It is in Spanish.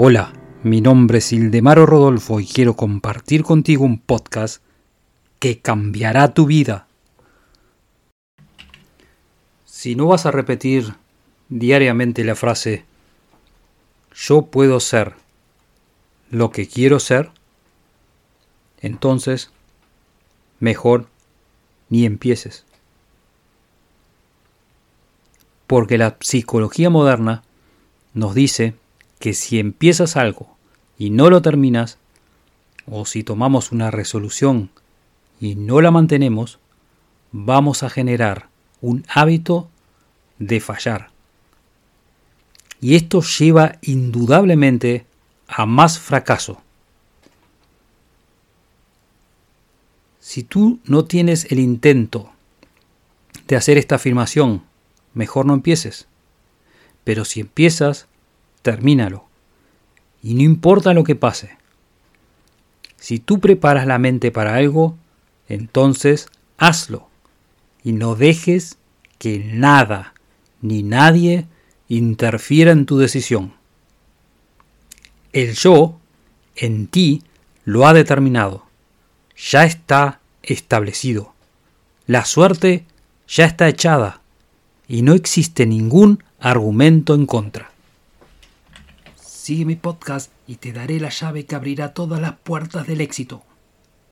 Hola, mi nombre es Ildemaro Rodolfo y quiero compartir contigo un podcast que cambiará tu vida. Si no vas a repetir diariamente la frase yo puedo ser lo que quiero ser, entonces mejor ni empieces. Porque la psicología moderna nos dice que si empiezas algo y no lo terminas, o si tomamos una resolución y no la mantenemos, vamos a generar un hábito de fallar. Y esto lleva indudablemente a más fracaso. Si tú no tienes el intento de hacer esta afirmación, mejor no empieces. Pero si empiezas, termínalo. Y no importa lo que pase. Si tú preparas la mente para algo, entonces hazlo. Y no dejes que nada ni nadie interfiera en tu decisión. El yo en ti lo ha determinado. Ya está establecido. La suerte ya está echada y no existe ningún argumento en contra. Sigue mi podcast y te daré la llave que abrirá todas las puertas del éxito.